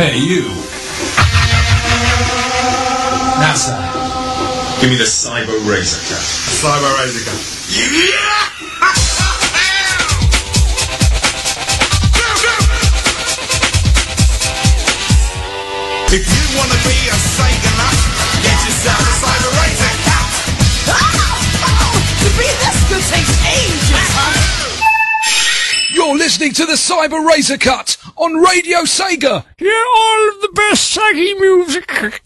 Hey, you. NASA. Give me the Cyber Razor Cut. Cyber Razor Cut. If you wanna be a Sega nut, get yourself You're listening to the Cyber Razor Cut on Radio Sega. Hear all of the best Sagi music.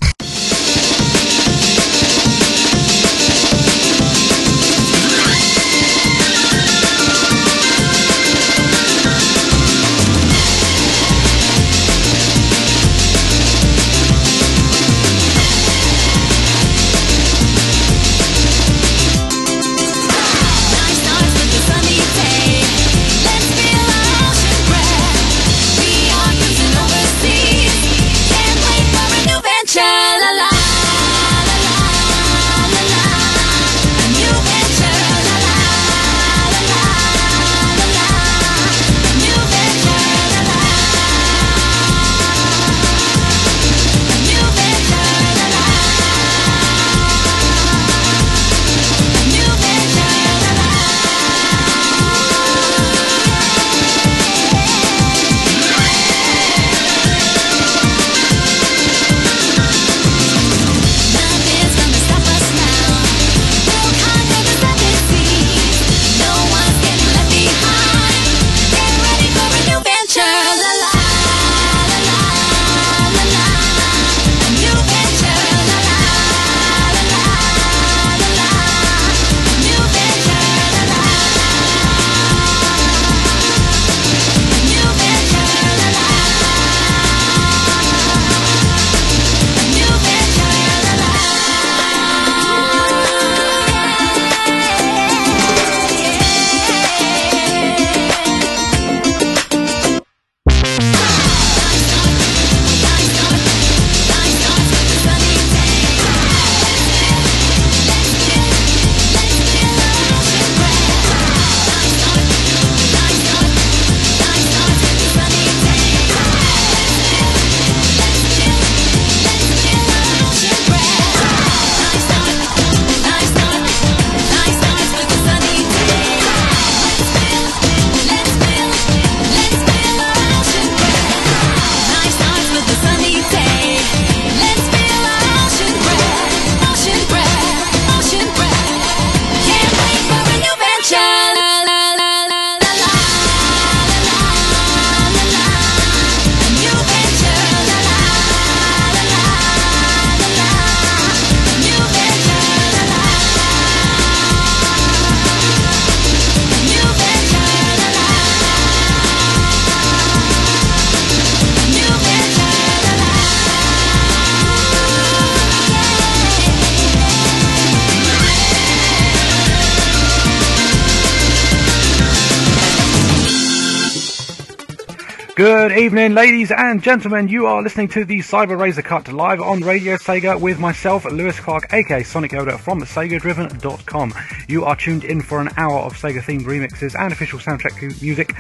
Evening, ladies and gentlemen. You are listening to the Cyber Razor Cut live on Radio Sega with myself, Lewis Clark, aka Sonic Yoda from SegaDriven.com. You are tuned in for an hour of Sega themed remixes and official soundtrack music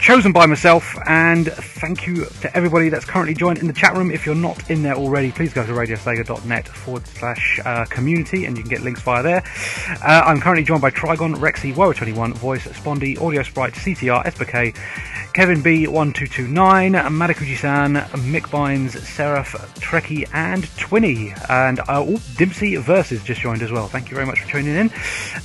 chosen by myself. And thank you to everybody that's currently joined in the chat room. If you're not in there already, please go to radiosega.net forward slash uh, community and you can get links via there. Uh, I'm currently joined by Trigon, Rexy, Woa21, Voice, Spondy, Audio Sprite, CTR, SBK, Kevin B1229, Madakuji-san, Mick Bynes, Seraph, Trekkie, and Twinny. And uh, oh, Dimpsey Versus just joined as well. Thank you very much for tuning in.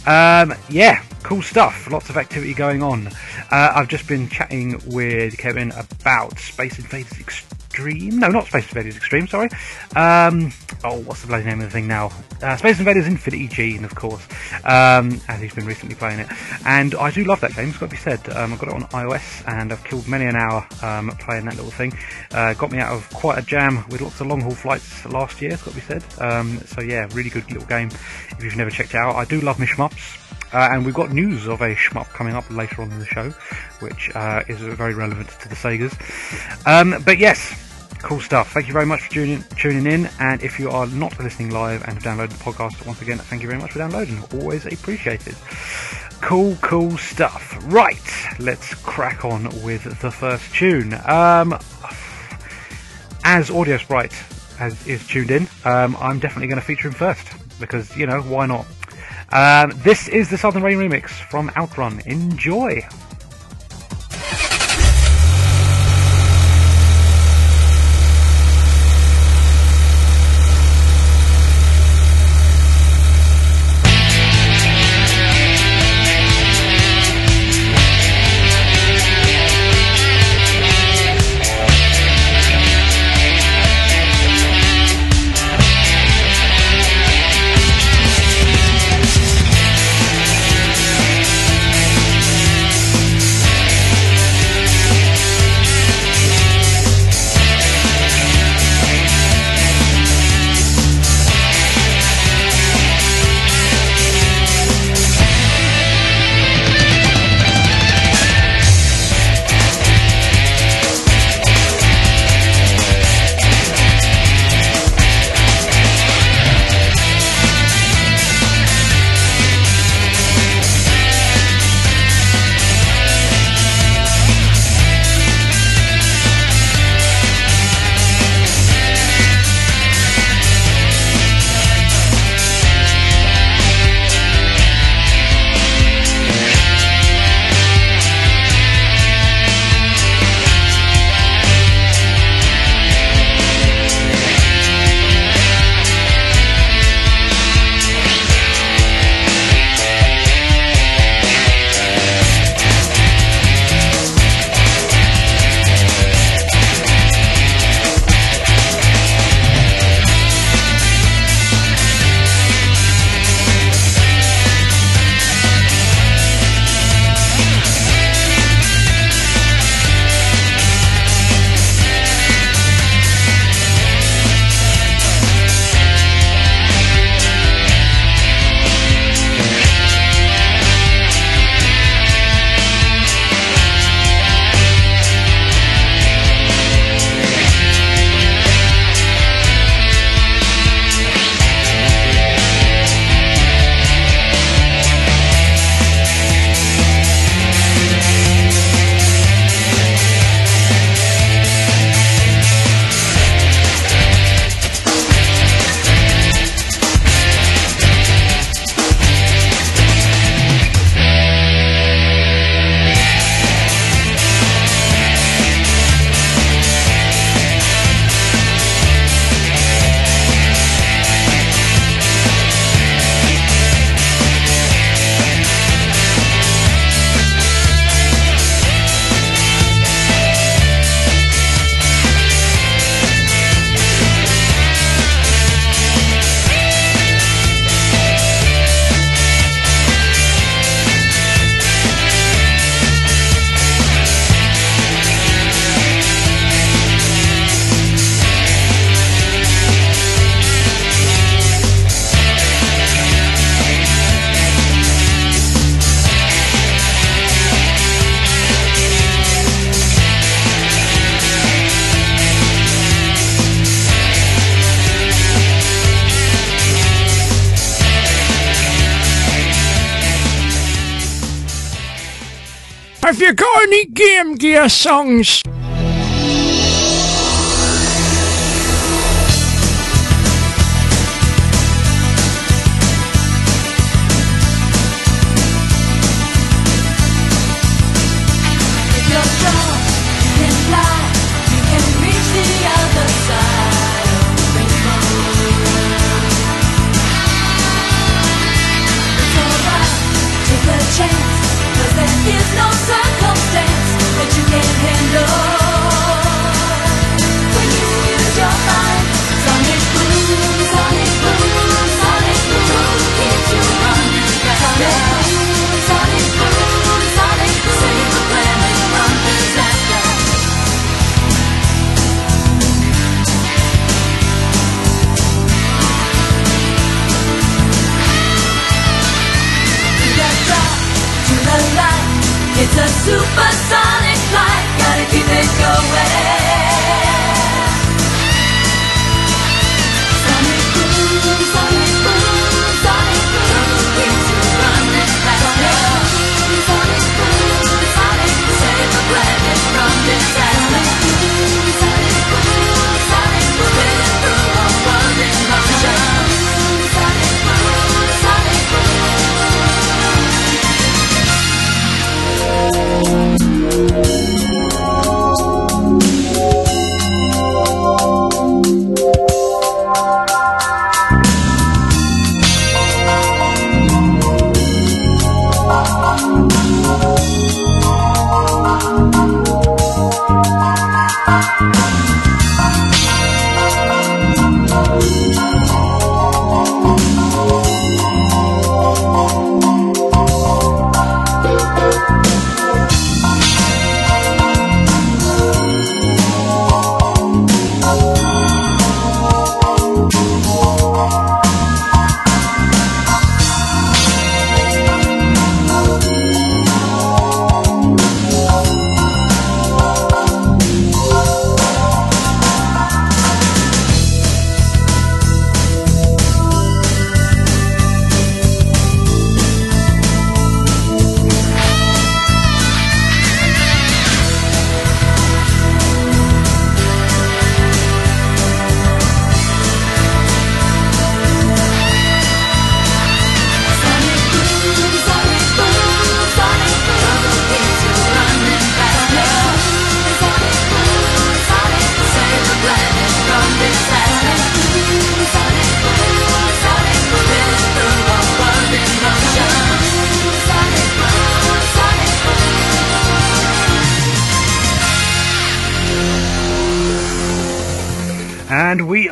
Um, yeah, cool stuff. Lots of activity going on. Uh, I've just been chatting with Kevin about Space Invaders Extreme. No, not Space Invaders Extreme, sorry. Um, oh, what's the bloody name of the thing now? Uh, Space Invaders Infinity Gene, of course, um, as he's been recently playing it. And I do love that game, it's got to be said. Um, I've got it on iOS and I've killed many an hour um, playing that little thing. Uh, got me out of quite a jam with lots of long haul flights last year, it's got to be said. Um, so yeah, really good little game if you've never checked it out. I do love my shmups. Uh, and we've got news of a shmup coming up later on in the show, which uh, is very relevant to the Segas. Um, but yes, cool stuff. Thank you very much for tuning, in. And if you are not listening live and have downloaded the podcast, once again, thank you very much for downloading. Always appreciated. Cool, cool stuff. Right, let's crack on with the first tune. Um, as Audio Sprite has, is tuned in, um, I'm definitely going to feature him first because, you know, why not? Um, this is the Southern Rain remix from Outrun. Enjoy! Liam Gear songs. a supersonic flight, gotta keep it going.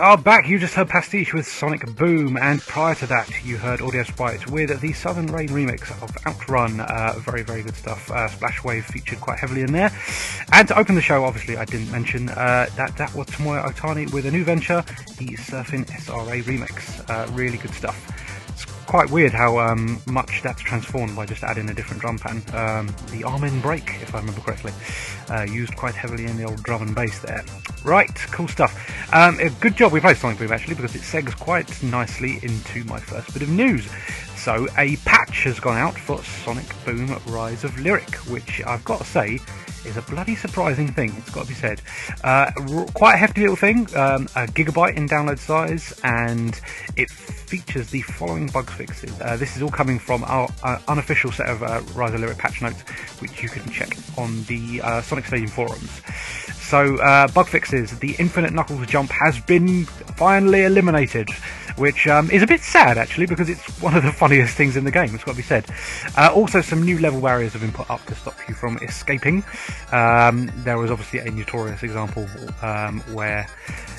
Are back. You just heard Pastiche with Sonic Boom, and prior to that, you heard Audio Sprite with the Southern Rain remix of Outrun. Uh, very, very good stuff. Uh, Splash Wave featured quite heavily in there. And to open the show, obviously, I didn't mention uh, that that was Tomoya Ohtani with a new venture, the Surfing SRA remix. Uh, really good stuff quite weird how um, much that's transformed by just adding a different drum pattern. Um, the Amen break, if I remember correctly, uh, used quite heavily in the old drum and bass there. Right, cool stuff. Um, good job we played Sonic Boom actually because it segs quite nicely into my first bit of news. So a patch has gone out for Sonic Boom Rise of Lyric, which I've got to say is a bloody surprising thing. It's got to be said. Uh, quite a hefty little thing, um, a gigabyte in download size, and it features the following bug fixes. Uh, this is all coming from our uh, unofficial set of uh, Rise of Lyric patch notes, which you can check on the uh, Sonic Stadium forums. So, uh, bug fixes. The Infinite Knuckles jump has been finally eliminated, which um, is a bit sad actually because it's one of the funniest things in the game. It's got to be said. Uh, also, some new level barriers have been put up to stop you from escaping. Um, there was obviously a notorious example um, where,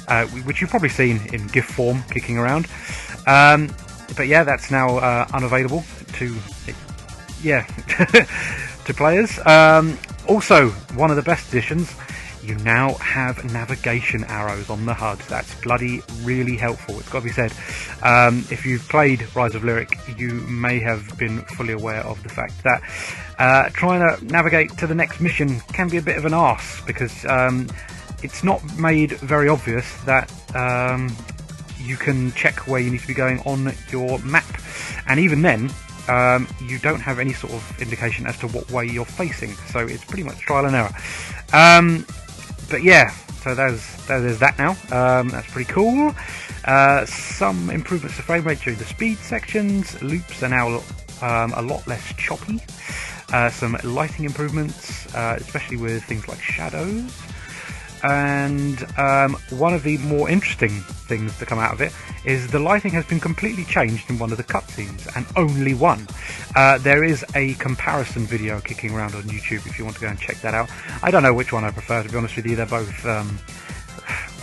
uh, which you've probably seen in GIF form, kicking around. Um, but yeah, that's now uh, unavailable to yeah to players. Um, also, one of the best additions, you now have navigation arrows on the HUD. That's bloody really helpful. It's got to be said. Um, if you've played Rise of Lyric, you may have been fully aware of the fact that uh, trying to navigate to the next mission can be a bit of an arse because um, it's not made very obvious that um, you can check where you need to be going on your map. And even then, um, you don't have any sort of indication as to what way you're facing. So it's pretty much trial and error. Um, but yeah, so there's there's that now. Um, that's pretty cool. Uh, some improvements to frame rate during the speed sections. Loops are now um, a lot less choppy. Uh, some lighting improvements, uh, especially with things like shadows. And um, one of the more interesting things to come out of it is the lighting has been completely changed in one of the cutscenes, and only one. Uh, there is a comparison video kicking around on YouTube if you want to go and check that out. I don't know which one I prefer, to be honest with you. They're both um,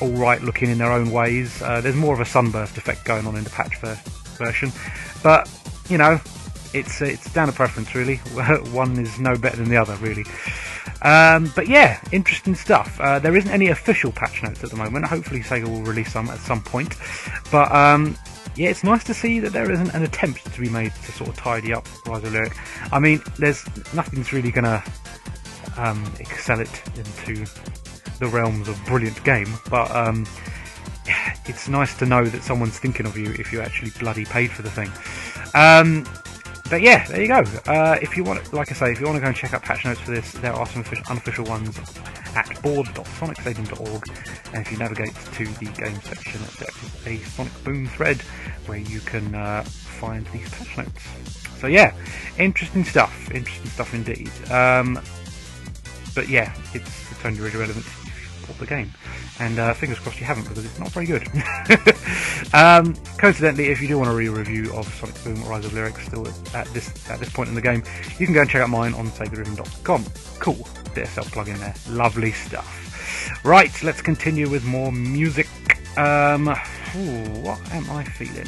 all right looking in their own ways. Uh, there's more of a sunburst effect going on in the patch ver- version, but you know, it's it's down to preference really. one is no better than the other really. Um, but yeah, interesting stuff. Uh, there isn't any official patch notes at the moment. Hopefully, Sega will release some at some point. But um, yeah, it's nice to see that there isn't an attempt to be made to sort of tidy up Rise of Lyric. I mean, there's nothing's really gonna um, excel it into the realms of brilliant game, but um, it's nice to know that someone's thinking of you if you actually bloody paid for the thing. Um, but yeah, there you go. Uh, if you want, like I say, if you want to go and check out patch notes for this, there are some unofficial ones at board.sonicstadium.org. And if you navigate to the game section, there's a Sonic Boom thread where you can uh, find these patch notes. So yeah, interesting stuff. Interesting stuff indeed. Um, but yeah, it's, it's only really relevant bought the game. And uh, fingers crossed you haven't because it's not very good. um, coincidentally, if you do want a re-review of Sonic Boom Rise of Lyrics still at this at this point in the game, you can go and check out mine on SegaDriven.com. Cool, bit of self-plug in there. Lovely stuff. Right, let's continue with more music. Um, ooh, what am I feeling?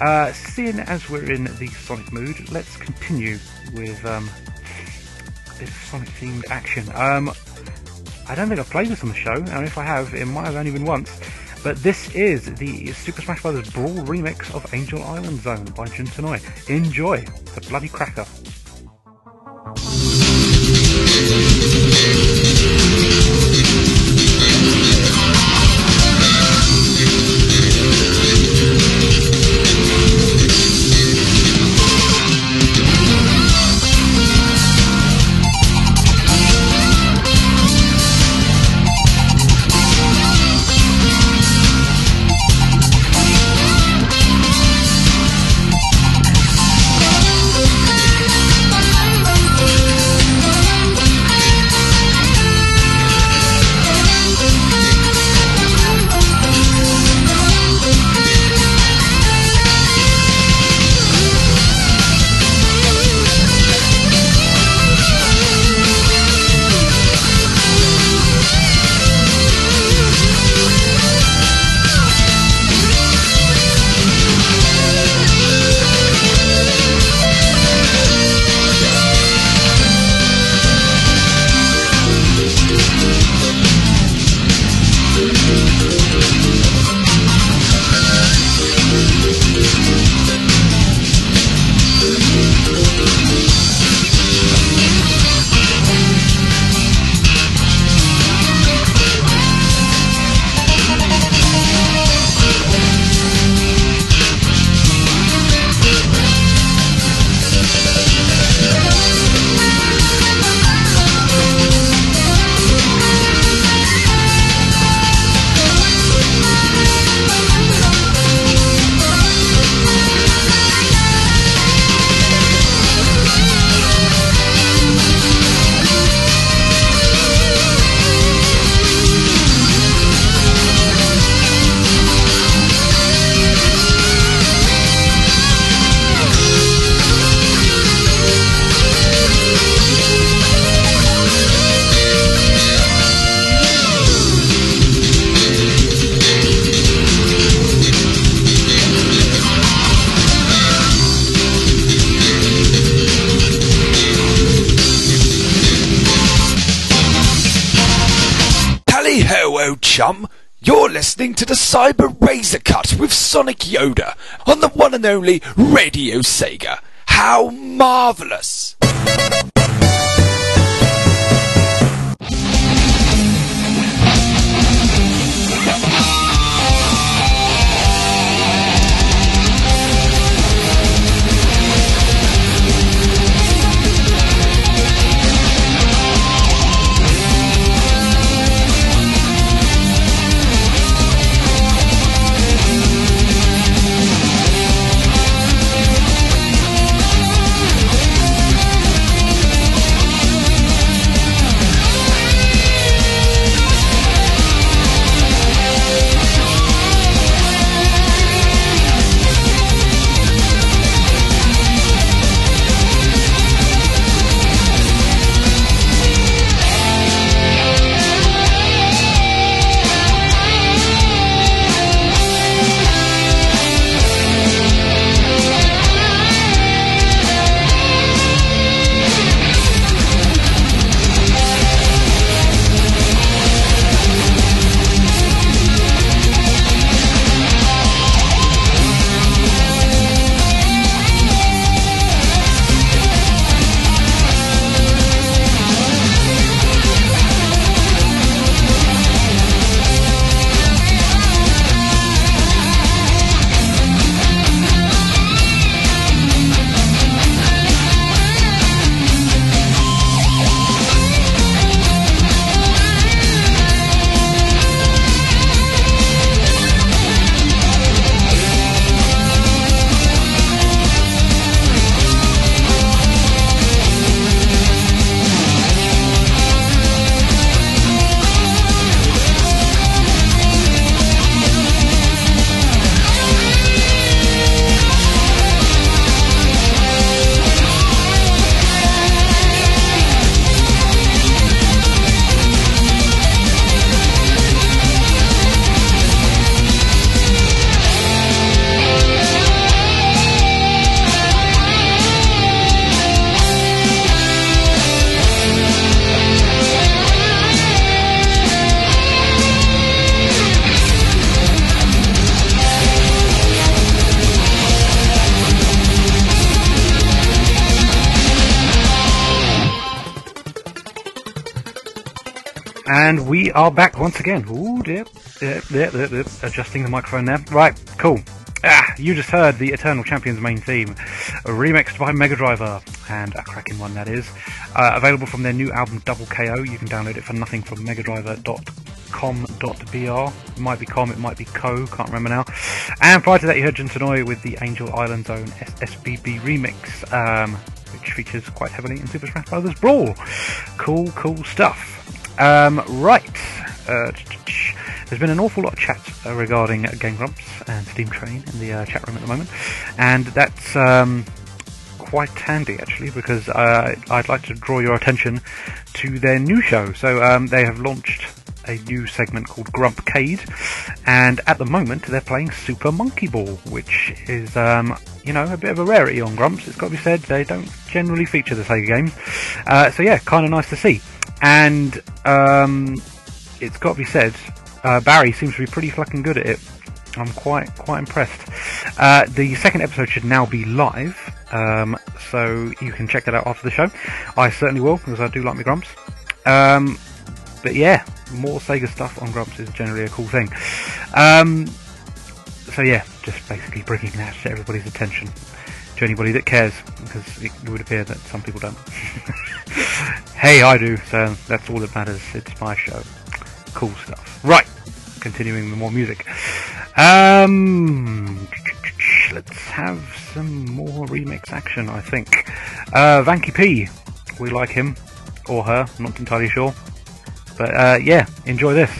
Uh, seeing as we're in the Sonic mood, let's continue with um, of Sonic themed action. Um, I don't think I've played this on the show, and if I have, it might have only been once. But this is the Super Smash Bros. Brawl remix of Angel Island Zone by Jun Senoue. Enjoy the bloody cracker. Listening to the Cyber Razor Cut with Sonic Yoda on the one and only Radio Sega. How marvellous! Are back once again. Ooh, dear. Adjusting the microphone there. Right, cool. Ah, you just heard the Eternal Champions main theme, remixed by Mega Driver, and a cracking one that is. Uh, available from their new album Double KO. You can download it for nothing from megadriver.com.br. It might be com, it might be co, can't remember now. And prior to that, you heard Jun Senoue with the Angel Island Zone SBB remix, um, which features quite heavily in Super Smash Bros. Brawl. Cool, cool stuff. Um, right. Uh, there's been an awful lot of chat uh, regarding Game Grumps and Steam Train in the uh, chat room at the moment, and that's um, quite handy actually because uh, I'd like to draw your attention to their new show. So um, they have launched a new segment called Grumpcade, and at the moment they're playing Super Monkey Ball, which is um, you know a bit of a rarity on Grumps. It's got to be said they don't generally feature the Sega games, uh, so yeah, kind of nice to see. And um, it's got to be said, uh, Barry seems to be pretty fucking good at it. I'm quite quite impressed. Uh, the second episode should now be live, um, so you can check that out after the show. I certainly will because I do like my Grumps. Um, but yeah, more Sega stuff on Grumps is generally a cool thing. Um, so yeah, just basically bringing that to everybody's attention, to anybody that cares, because it would appear that some people don't. hey, I do, so that's all that matters. It's my show. Cool stuff. Right, continuing with more music. Um, let's have some more remix action, I think. Uh, Vanky P, we like him, or her, I'm not entirely sure. But uh, yeah, enjoy this.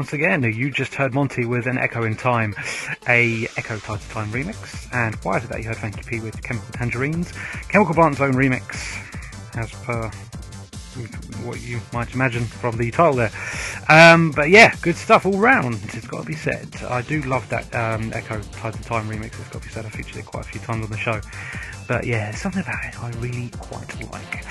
Once again. You just heard Monty with an Echo in Time, a Echo to Time remix. And prior to that, you heard Frankie P with Chemical Tangerines, Chemical Plant's own remix, as per what you might imagine from the title there. Um, but yeah, good stuff all round. It's got to be said. I do love that um, Echo to Time remix. It's got to be said. I featured it quite a few times on the show. But yeah, something about it I really quite like.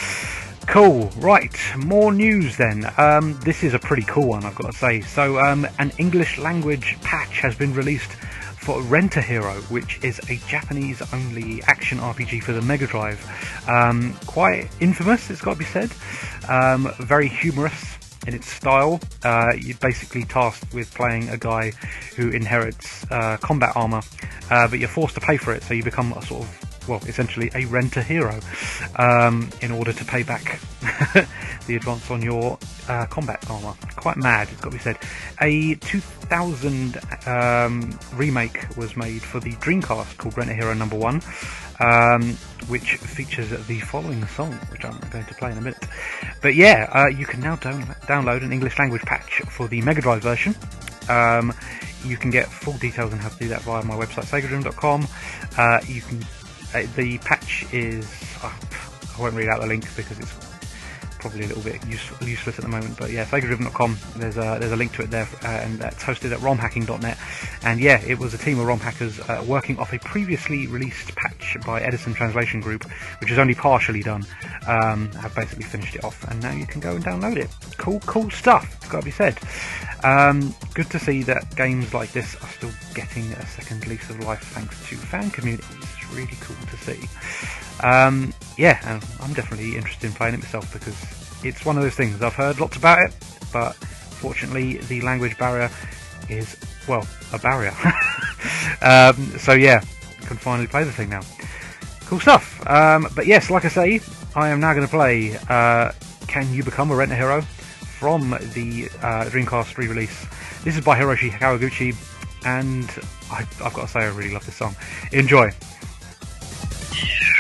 Cool. Right. More news then. Um, this is a pretty cool one, I've got to say. So, um, an English language patch has been released for Rent a Hero, which is a Japanese only action RPG for the Mega Drive. Um, quite infamous, it's got to be said. Um, very humorous in its style. Uh, you're basically tasked with playing a guy who inherits uh, combat armor, uh, but you're forced to pay for it, so you become a sort of well, essentially a renter hero um, in order to pay back the advance on your uh, combat armor. Quite mad, it's got to be said. A 2000 um, remake was made for the Dreamcast called Rent a Hero Number One, um, which features the following song, which I'm going to play in a minute. But yeah, uh, you can now down- download an English language patch for the Mega Drive version. Um, you can get full details on how to do that via my website, segadriven.com. Uh, you can the patch is. Uh, I won't read out the link because it's probably a little bit use, useless at the moment. But yeah, SegaDriven.com. There's a there's a link to it there, uh, and that's hosted at ROMhacking.net. And yeah, it was a team of ROM hackers uh, working off a previously released patch by Edison Translation Group, which is only partially done. Um, have basically finished it off, and now you can go and download it. Cool, cool stuff. It's got to be said. Um, good to see that games like this are still getting a second lease of life thanks to fan communities. Really cool to see. Um, yeah, and I'm definitely interested in playing it myself because it's one of those things. I've heard lots about it, but fortunately, the language barrier is, well, a barrier. um, so yeah, can finally play the thing now. Cool stuff. Um, but yes, like I say, I am now going to play uh, Can You Become a Rent a Hero from the uh, Dreamcast re-release. This is by Hiroshi Kawaguchi, and I, I've got to say I really love this song. Enjoy.「yeah.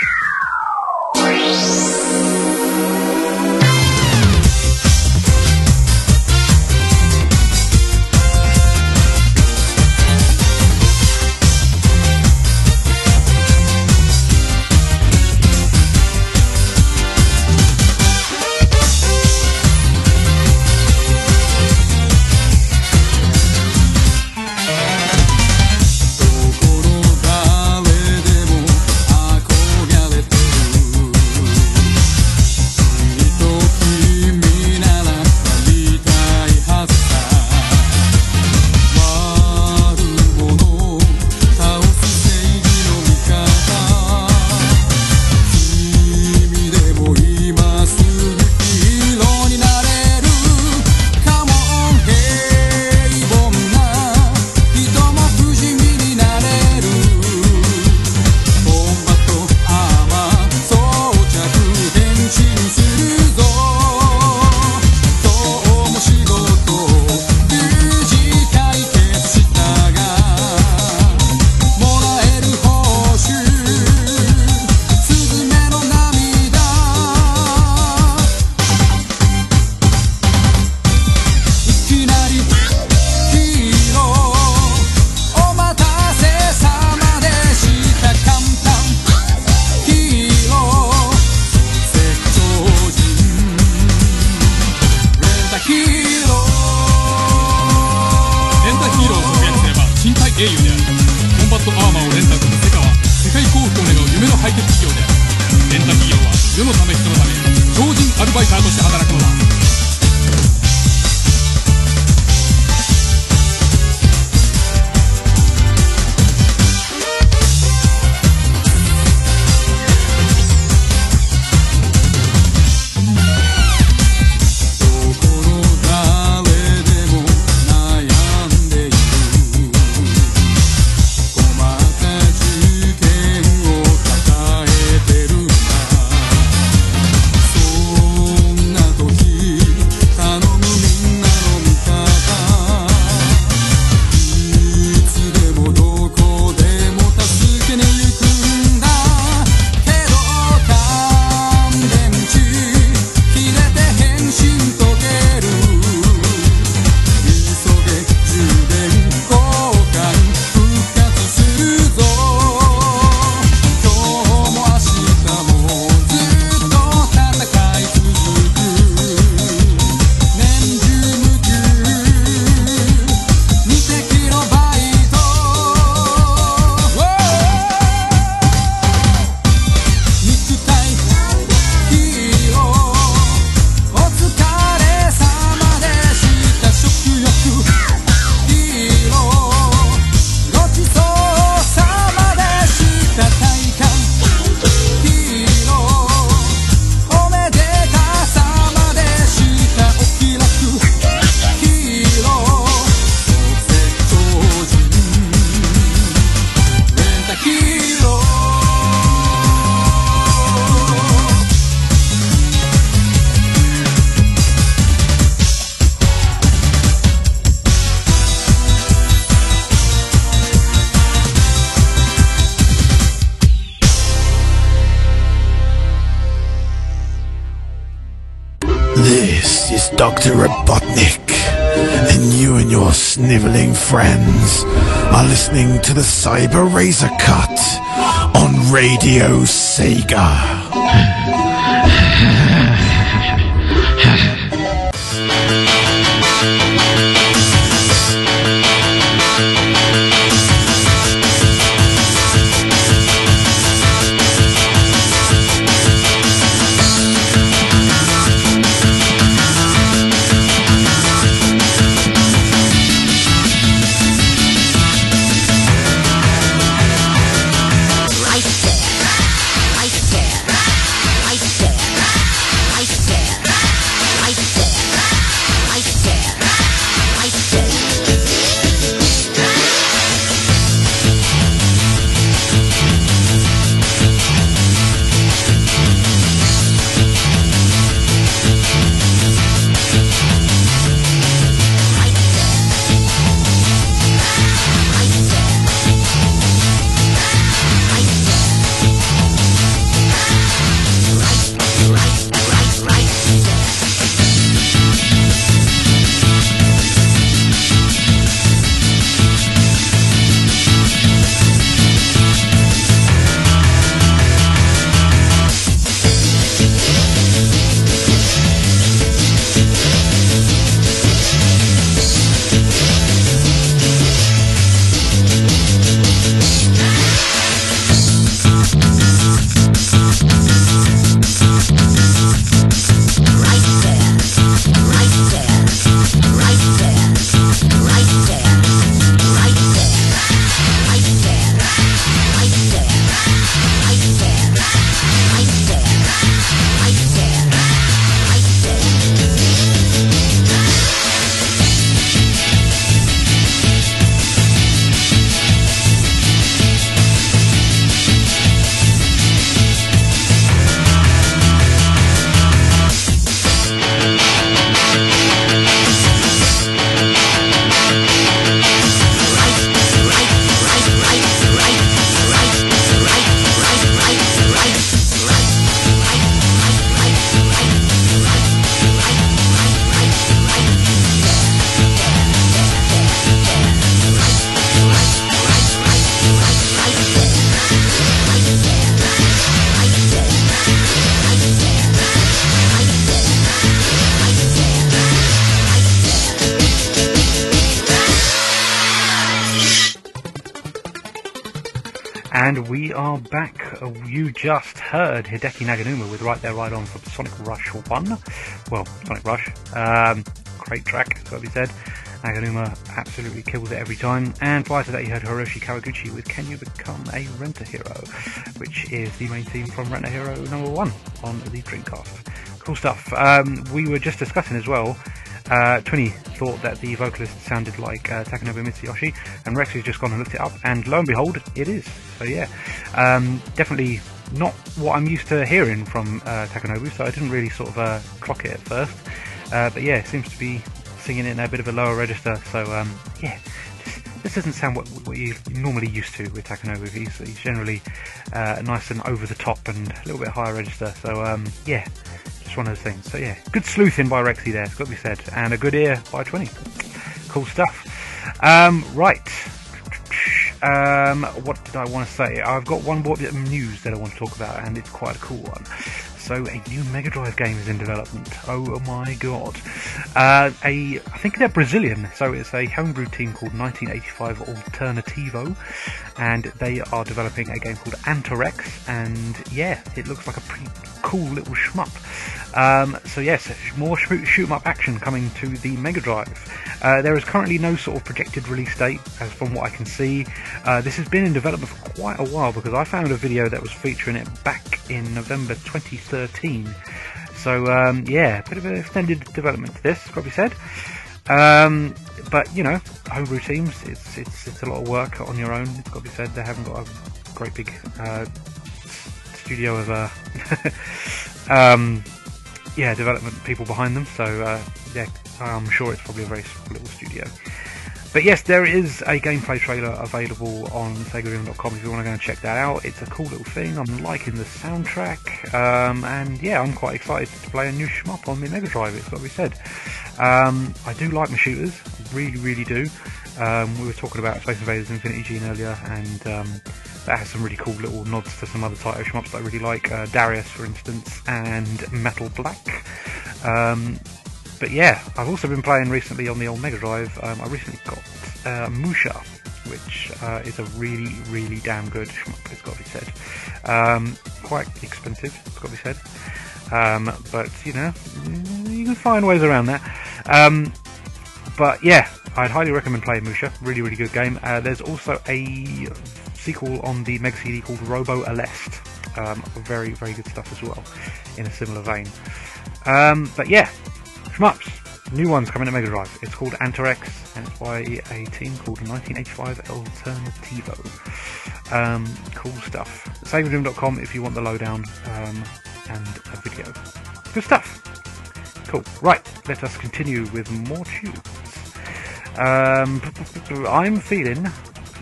The Cyber Razor Cut on Radio Sega. We are back. You just heard Hideki Naganuma with Right There Ride On from Sonic Rush 1. Well, Sonic Rush. Um, great track, has got to be said. Naganuma absolutely kills it every time. And prior to that, you heard Hiroshi Kawaguchi with Can You Become a Rent a Hero, which is the main theme from Rent a Hero number 1 on the Dreamcast. Cool stuff. Um, we were just discussing as well uh, Twinny thought that the vocalist sounded like uh, Takanobu Mitsuyoshi, and Rex has just gone and looked it up, and lo and behold, it is. So yeah, um, definitely not what I'm used to hearing from uh, Takanobu, so I didn't really sort of uh, clock it at first. Uh, but yeah, it seems to be singing in a bit of a lower register, so um, yeah. This, doesn't sound what, what you're normally used to with Takanobu. He's, he's generally uh, nice and over the top and a little bit higher register. So um, yeah, just one of those things. So yeah, good sleuthing by Rexy there, it's got to be said, and a good ear by Twinny. Cool stuff. Um, right. Um, what did I want to say? I've got one more bit of news that I want to talk about, and it's quite a cool one. So, a new Mega Drive game is in development. Oh my god! Uh, a, I think they're Brazilian, so it's a homebrew team called 1985 Alternativo, and they are developing a game called Antarex. And yeah, it looks like a pretty cool little shmup. Um, so yes, more shoot, shoot 'em up action coming to the Mega Drive. Uh, there is currently no sort of projected release date, as from what I can see. Uh, this has been in development for quite a while because I found a video that was featuring it back in November 2013. So um, yeah, a bit of an extended development to this, be said. Um, but you know, homebrew teams, it's it's it's a lot of work on your own. It's got to be said. They haven't got a great big uh, studio of uh, um, yeah development people behind them. So uh, yeah, I'm sure it's probably a very small little studio. but yes, there is a gameplay trailer available on SegaDriven.com if you want to go and check that out. It's a cool little thing. I'm liking the soundtrack, um, and yeah, I'm quite excited to play a new shmup on the Mega Drive. It's we said. Um, I do like my shooters, really, really do. Um, we were talking about Space Invaders Infinity Gene earlier, and um, that has some really cool little nods to some other Taito shmups that I really like. Uh, Darius, for instance, and Metal Black. Um, but yeah, I've also been playing recently on the old Mega Drive. Um, I recently got uh, Musha, which uh, is a really, really damn good shmup. It's got to be said. Um, quite expensive, it's got to be said. Um, but you know, you can find ways around that. Um, but yeah, I'd highly recommend playing Musha. Really, really good game. Uh, there's also a sequel on the Mega CD called Robo Aleste. Um, very, very good stuff as well, in a similar vein. Um, but yeah, shmups. New ones coming to Mega Drive. It's called Antarex, and it's by a team called 1985 Alternativo. Um, cool stuff. SaveRoom.com if you want the lowdown um, and a video. Good stuff. Cool. Right, let us continue with more tunes. Um, I'm feeling,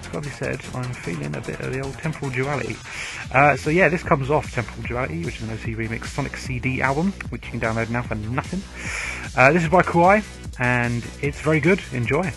it's got to be said, I'm feeling a bit of the old Temporal Duality. Uh, so yeah, this comes off Temporal Duality, which is an OC Remix Sonic CD album, which you can download now for nothing. Uh, this is by Kuai, and it's very good. Enjoy.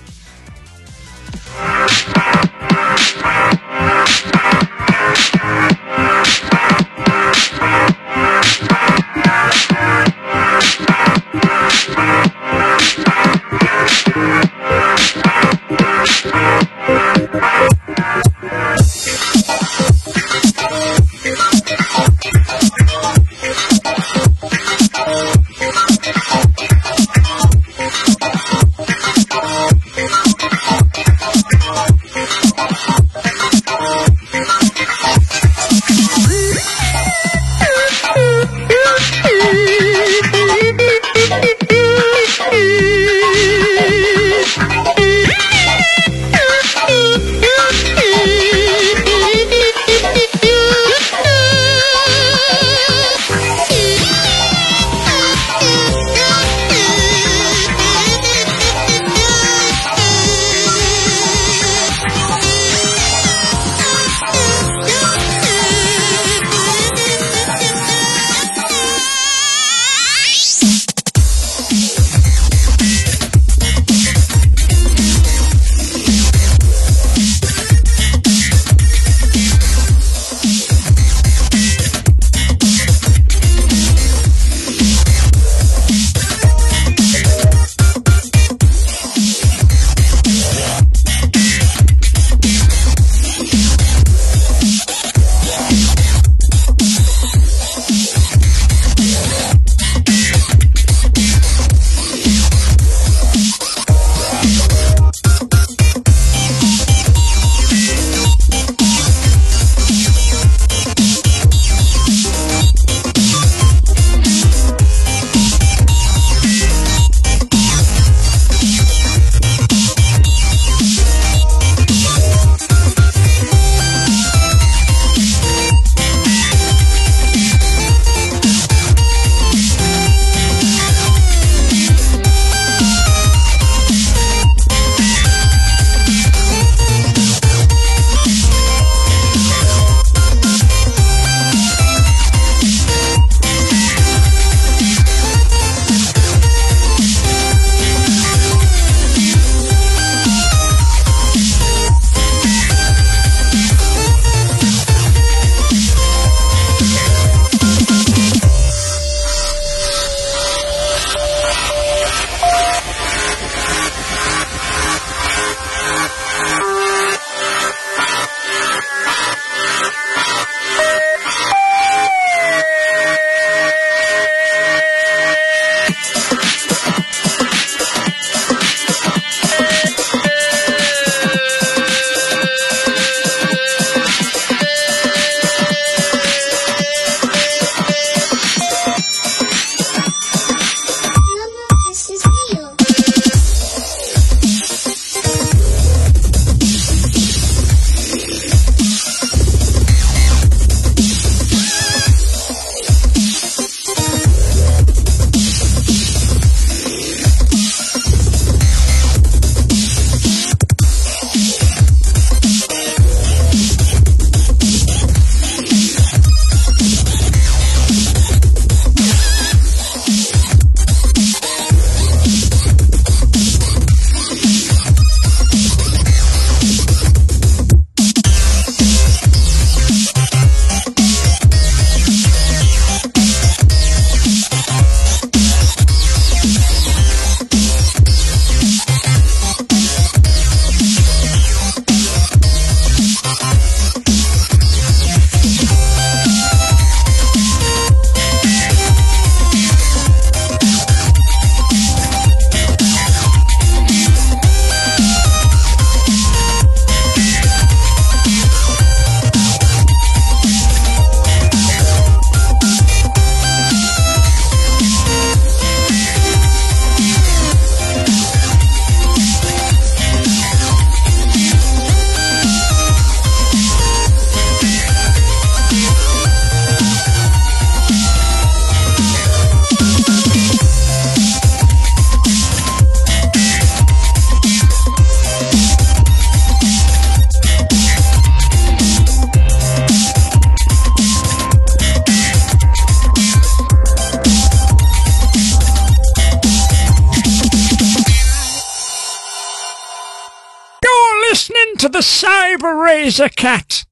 Cyber a Cat.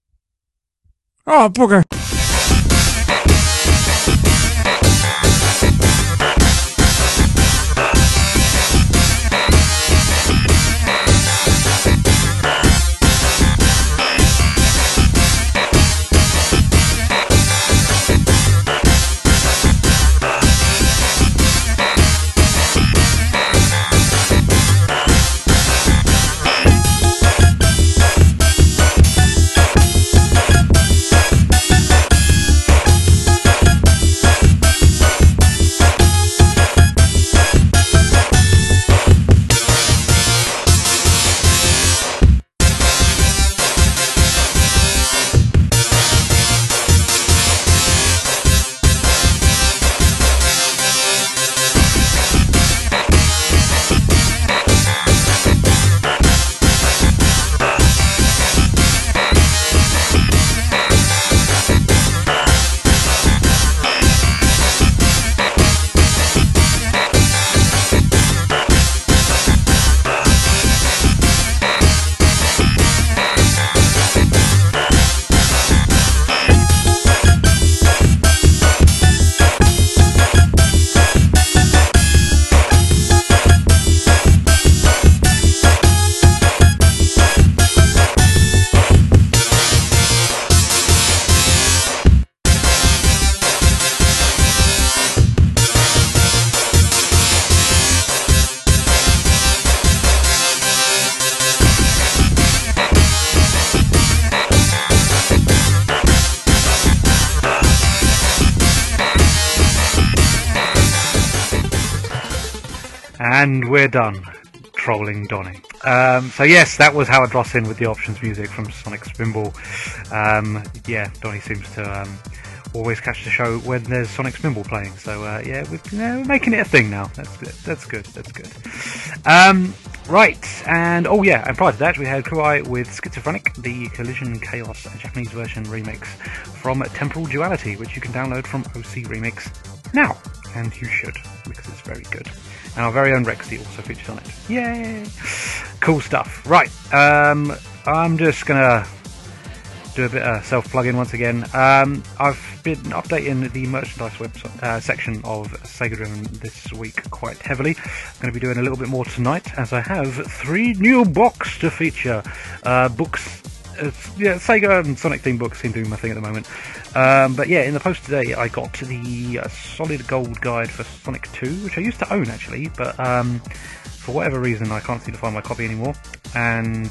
Oh, bugger. Trolling Donny. Um, so yes, that was how I Howard Drossin with the options music from Sonic Spinball. Um, yeah, Donny seems to um, always catch the show when there's Sonic Spinball playing. So uh, yeah, we're, we're making it a thing now. That's good. That's good. That's good. Um, right, and oh yeah, and prior to that, we had Kuai with Schizophrenic, the Collision Chaos Japanese version remix from Temporal Duality, which you can download from OC Remix now, and you should because it's very good. And our very own Rexy also features on it. Yay! Cool stuff. Right, um, I'm just gonna do a bit of self plugging once again. Um, I've been updating the merchandise website uh, section of Sega Driven this week quite heavily. I'm going to be doing a little bit more tonight as I have three new books to feature. Uh, books. Yeah, Sega and Sonic theme books seem to be my thing at the moment. Um, but yeah, in the post today, I got the uh, Solid Gold guide for Sonic 2, which I used to own actually, but um, for whatever reason, I can't seem to find my copy anymore. And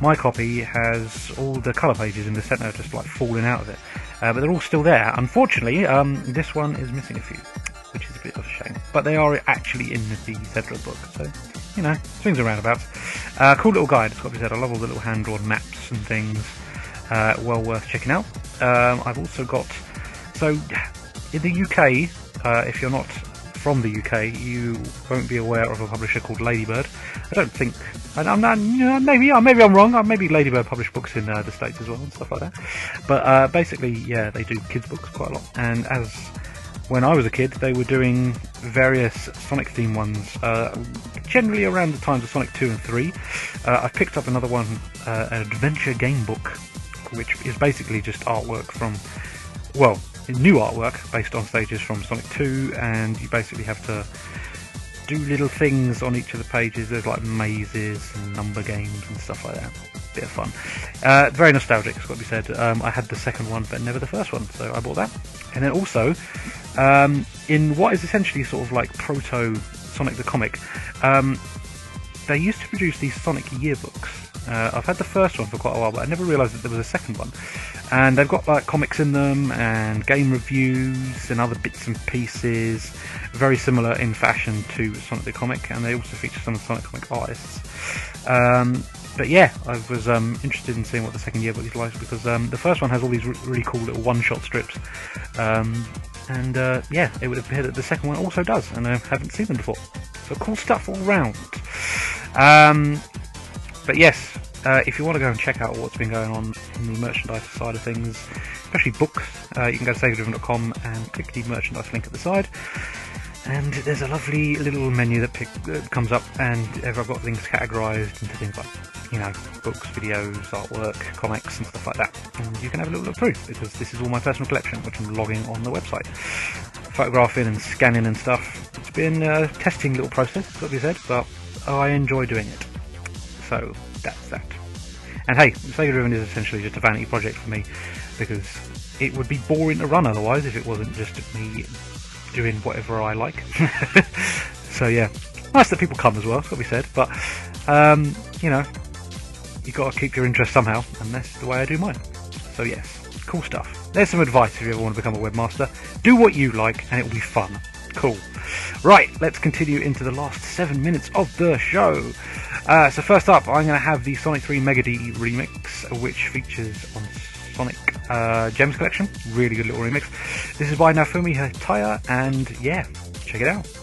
my copy has all the colour pages in the centre just like falling out of it, uh, but they're all still there. Unfortunately, um, this one is missing a few, which is a bit of a shame. But they are actually in the centre book, so you know, swings and roundabouts. Uh, cool little guide. It's got to be said. I love all the little hand drawn maps and things. Uh, well worth checking out. Um, I've also got so in the UK, uh, if you're not from the UK, you won't be aware of a publisher called Ladybird. I don't think. and I'm not. Maybe. Maybe I'm wrong. Uh, Maybe Ladybird publish books in uh, the states as well and stuff like that. But uh, basically, yeah, they do kids books quite a lot. And as when I was a kid, they were doing various Sonic theme ones, uh, generally around the times of Sonic 2 and 3. Uh, I picked up another one, uh, an adventure game book, which is basically just artwork from, well, new artwork based on stages from Sonic 2, and you basically have to do little things on each of the pages. There's like mazes and number games and stuff like that. Bit of fun. Uh, very nostalgic, it's got to be said. Um, I had the second one, but never the first one, so I bought that. And then also, um, in what is essentially sort of like proto Sonic the comic, um, they used to produce these Sonic yearbooks. Uh, I've had the first one for quite a while, but I never realised that there was a second one. And they've got like comics in them and game reviews and other bits and pieces, very similar in fashion to Sonic the comic. And they also feature some Sonic comic artists. Um, but yeah, I was um, interested in seeing what the second yearbook is like because um, the first one has all these re- really cool little one-shot strips, um, and uh, yeah, it would appear that the second one also does, and I haven't seen them before. So cool stuff all round. Um, but yes, uh, if you want to go and check out what's been going on in the merchandise side of things, especially books, uh, you can go to SegaDriven.com and click the merchandise link at the side. And there's a lovely little menu that pick, uh, comes up, and I've got things categorised into things like you know, books, videos, artwork, comics, and stuff like that. And you can have a little look through because this is all my personal collection, which I'm logging on the website. Photographing and scanning and stuff. It's been a testing little process, got to be said, but I enjoy doing it. So that's that. And hey, Sega Driven is essentially just a vanity project for me because it would be boring to run otherwise if it wasn't just me doing whatever I like. so yeah, nice that people come as well, got to be said. But um, you know, you got to keep your interest somehow, and that's the way I do mine. So yes, cool stuff. There's some advice if you ever want to become a webmaster. Do what you like, and it will be fun. Cool. Right, let's continue into the last seven minutes of the show. Uh, so first up, I'm going to have the Sonic 3 Mega D remix, which features on Sonic uh, Gems Collection. Really good little remix. This is by Naofumi Hataya, and yeah, check it out.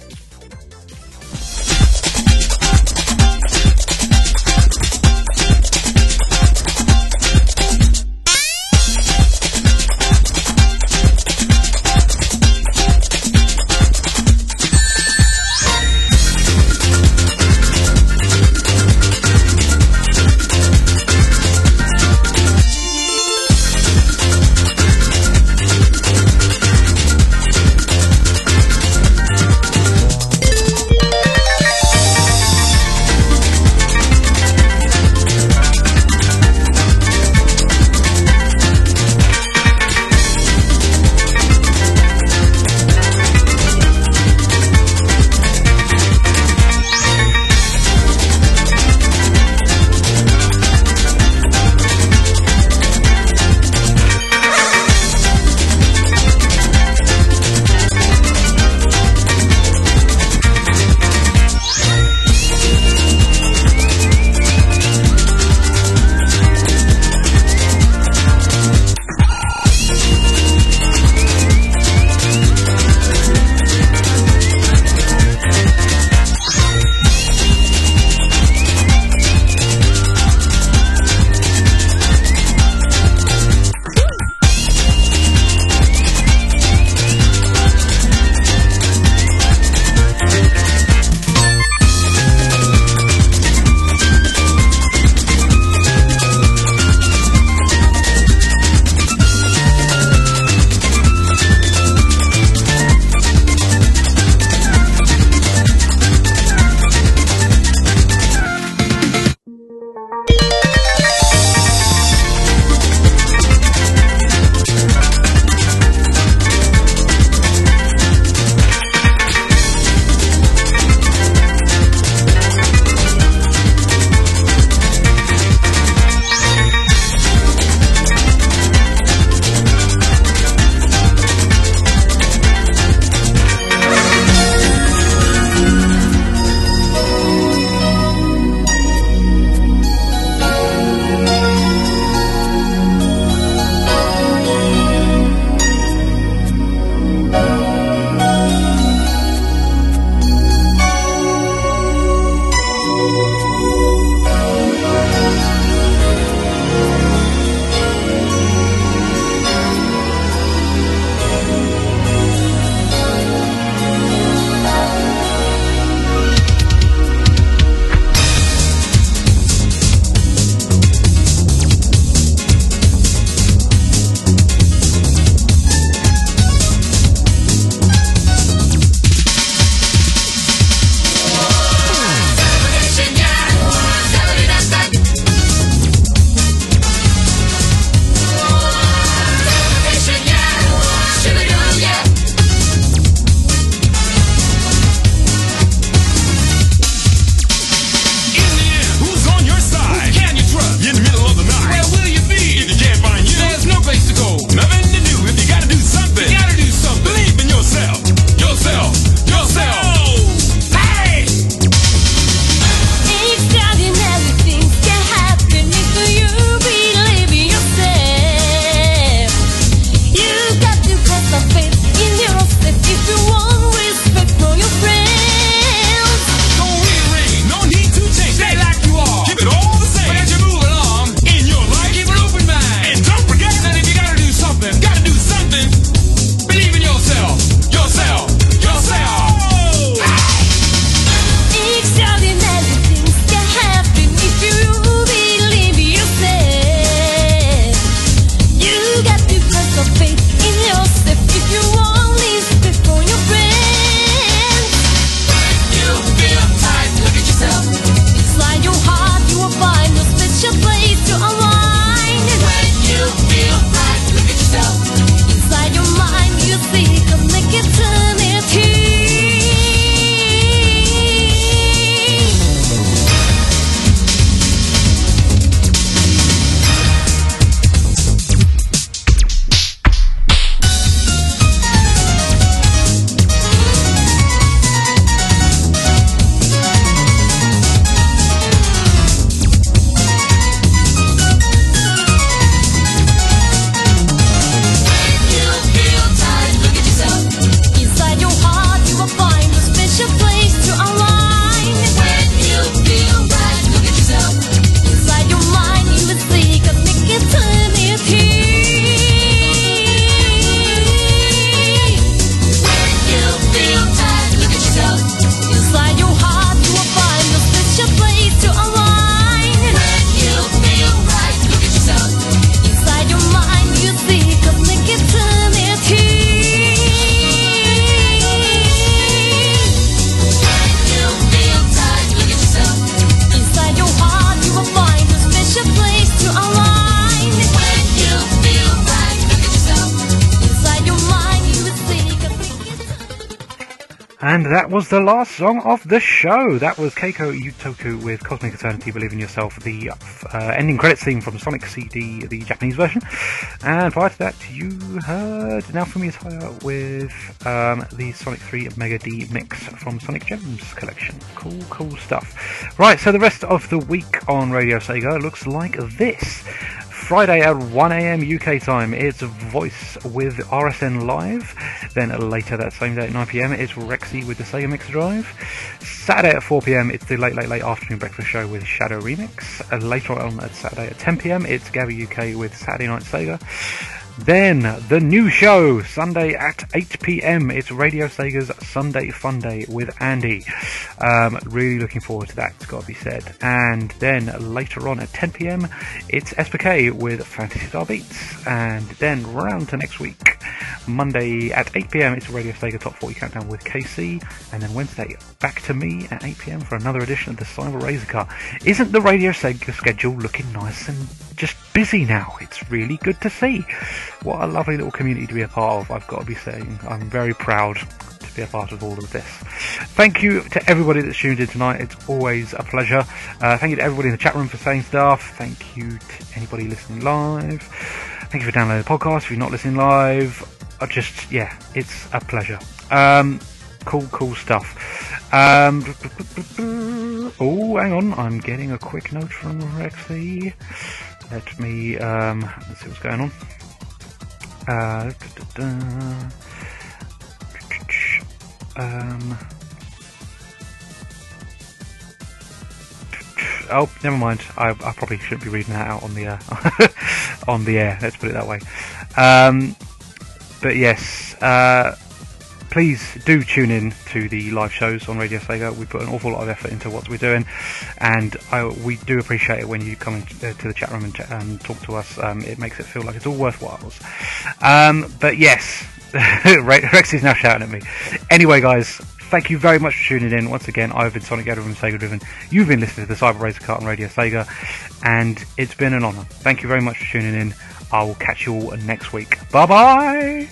That was the last song of the show. That was Keiko Utoku with Cosmic Eternity, Believe in Yourself, the uh, ending credits theme from Sonic CD, the Japanese version. And prior to that, you heard Naofumi Hataya with um, the Sonic 3 Mega D mix from Sonic Gems collection. Cool, cool stuff. Right, so the rest of the week on Radio Sega looks like this. Friday at 1am UK time, it's Voice with RSN Live. Then later that same day at 9pm, it's Rexy with the Sega Mix Drive. Saturday at 4pm, it's the Late Late Late Afternoon Breakfast Show with Shadow Remix. And later on at Saturday at 10pm, it's Gabby UK with Saturday Night Sega. Then the new show Sunday at 8 p.m. It's Radio Sega's Sunday Fun Day with Andy. Um, really looking forward to that. It's got to be said. And then later on at 10 p.m. It's SPK with Phantasy Star Beats. And then round to next week, Monday at 8 p.m. It's Radio Sega Top 40 Countdown with KC. And then Wednesday back to me at 8 p.m. for another edition of the Cyber Razor Cut. Isn't the Radio Sega schedule looking nice and just busy now? It's really good to see. What a lovely little community to be a part of, I've got to be saying. I'm very proud to be a part of all of this. Thank you to everybody that's tuned in tonight. It's always a pleasure. Uh, thank you to everybody in the chat room for saying stuff. Thank you to anybody listening live. Thank you for downloading the podcast. If you're not listening live, I just, yeah, it's a pleasure. Um, cool, cool stuff. Um, oh, hang on. I'm getting a quick note from Rexy. Let me, um, let's see what's going on. Uh, da, da, da. Um, oh, never mind. I, I probably shouldn't be reading that out on the uh, on the air. Let's put it that way. Um, but yes, uh, please do tune in to the live shows on Radio Sega. We put an awful lot of effort into what we're doing, and I, we do appreciate it when you come into to the chat room and, and talk to us. Um, it makes it feel like it's all worthwhile. Um, but yes, Rex is now shouting at me. Anyway, guys, thank you very much for tuning in. Once again, I've been Sonic Yoda from SegaDriven. You've been listening to the Cyber Razor Cut on Radio Sega, and it's been an honour. Thank you very much for tuning in. I will catch you all next week. Bye bye.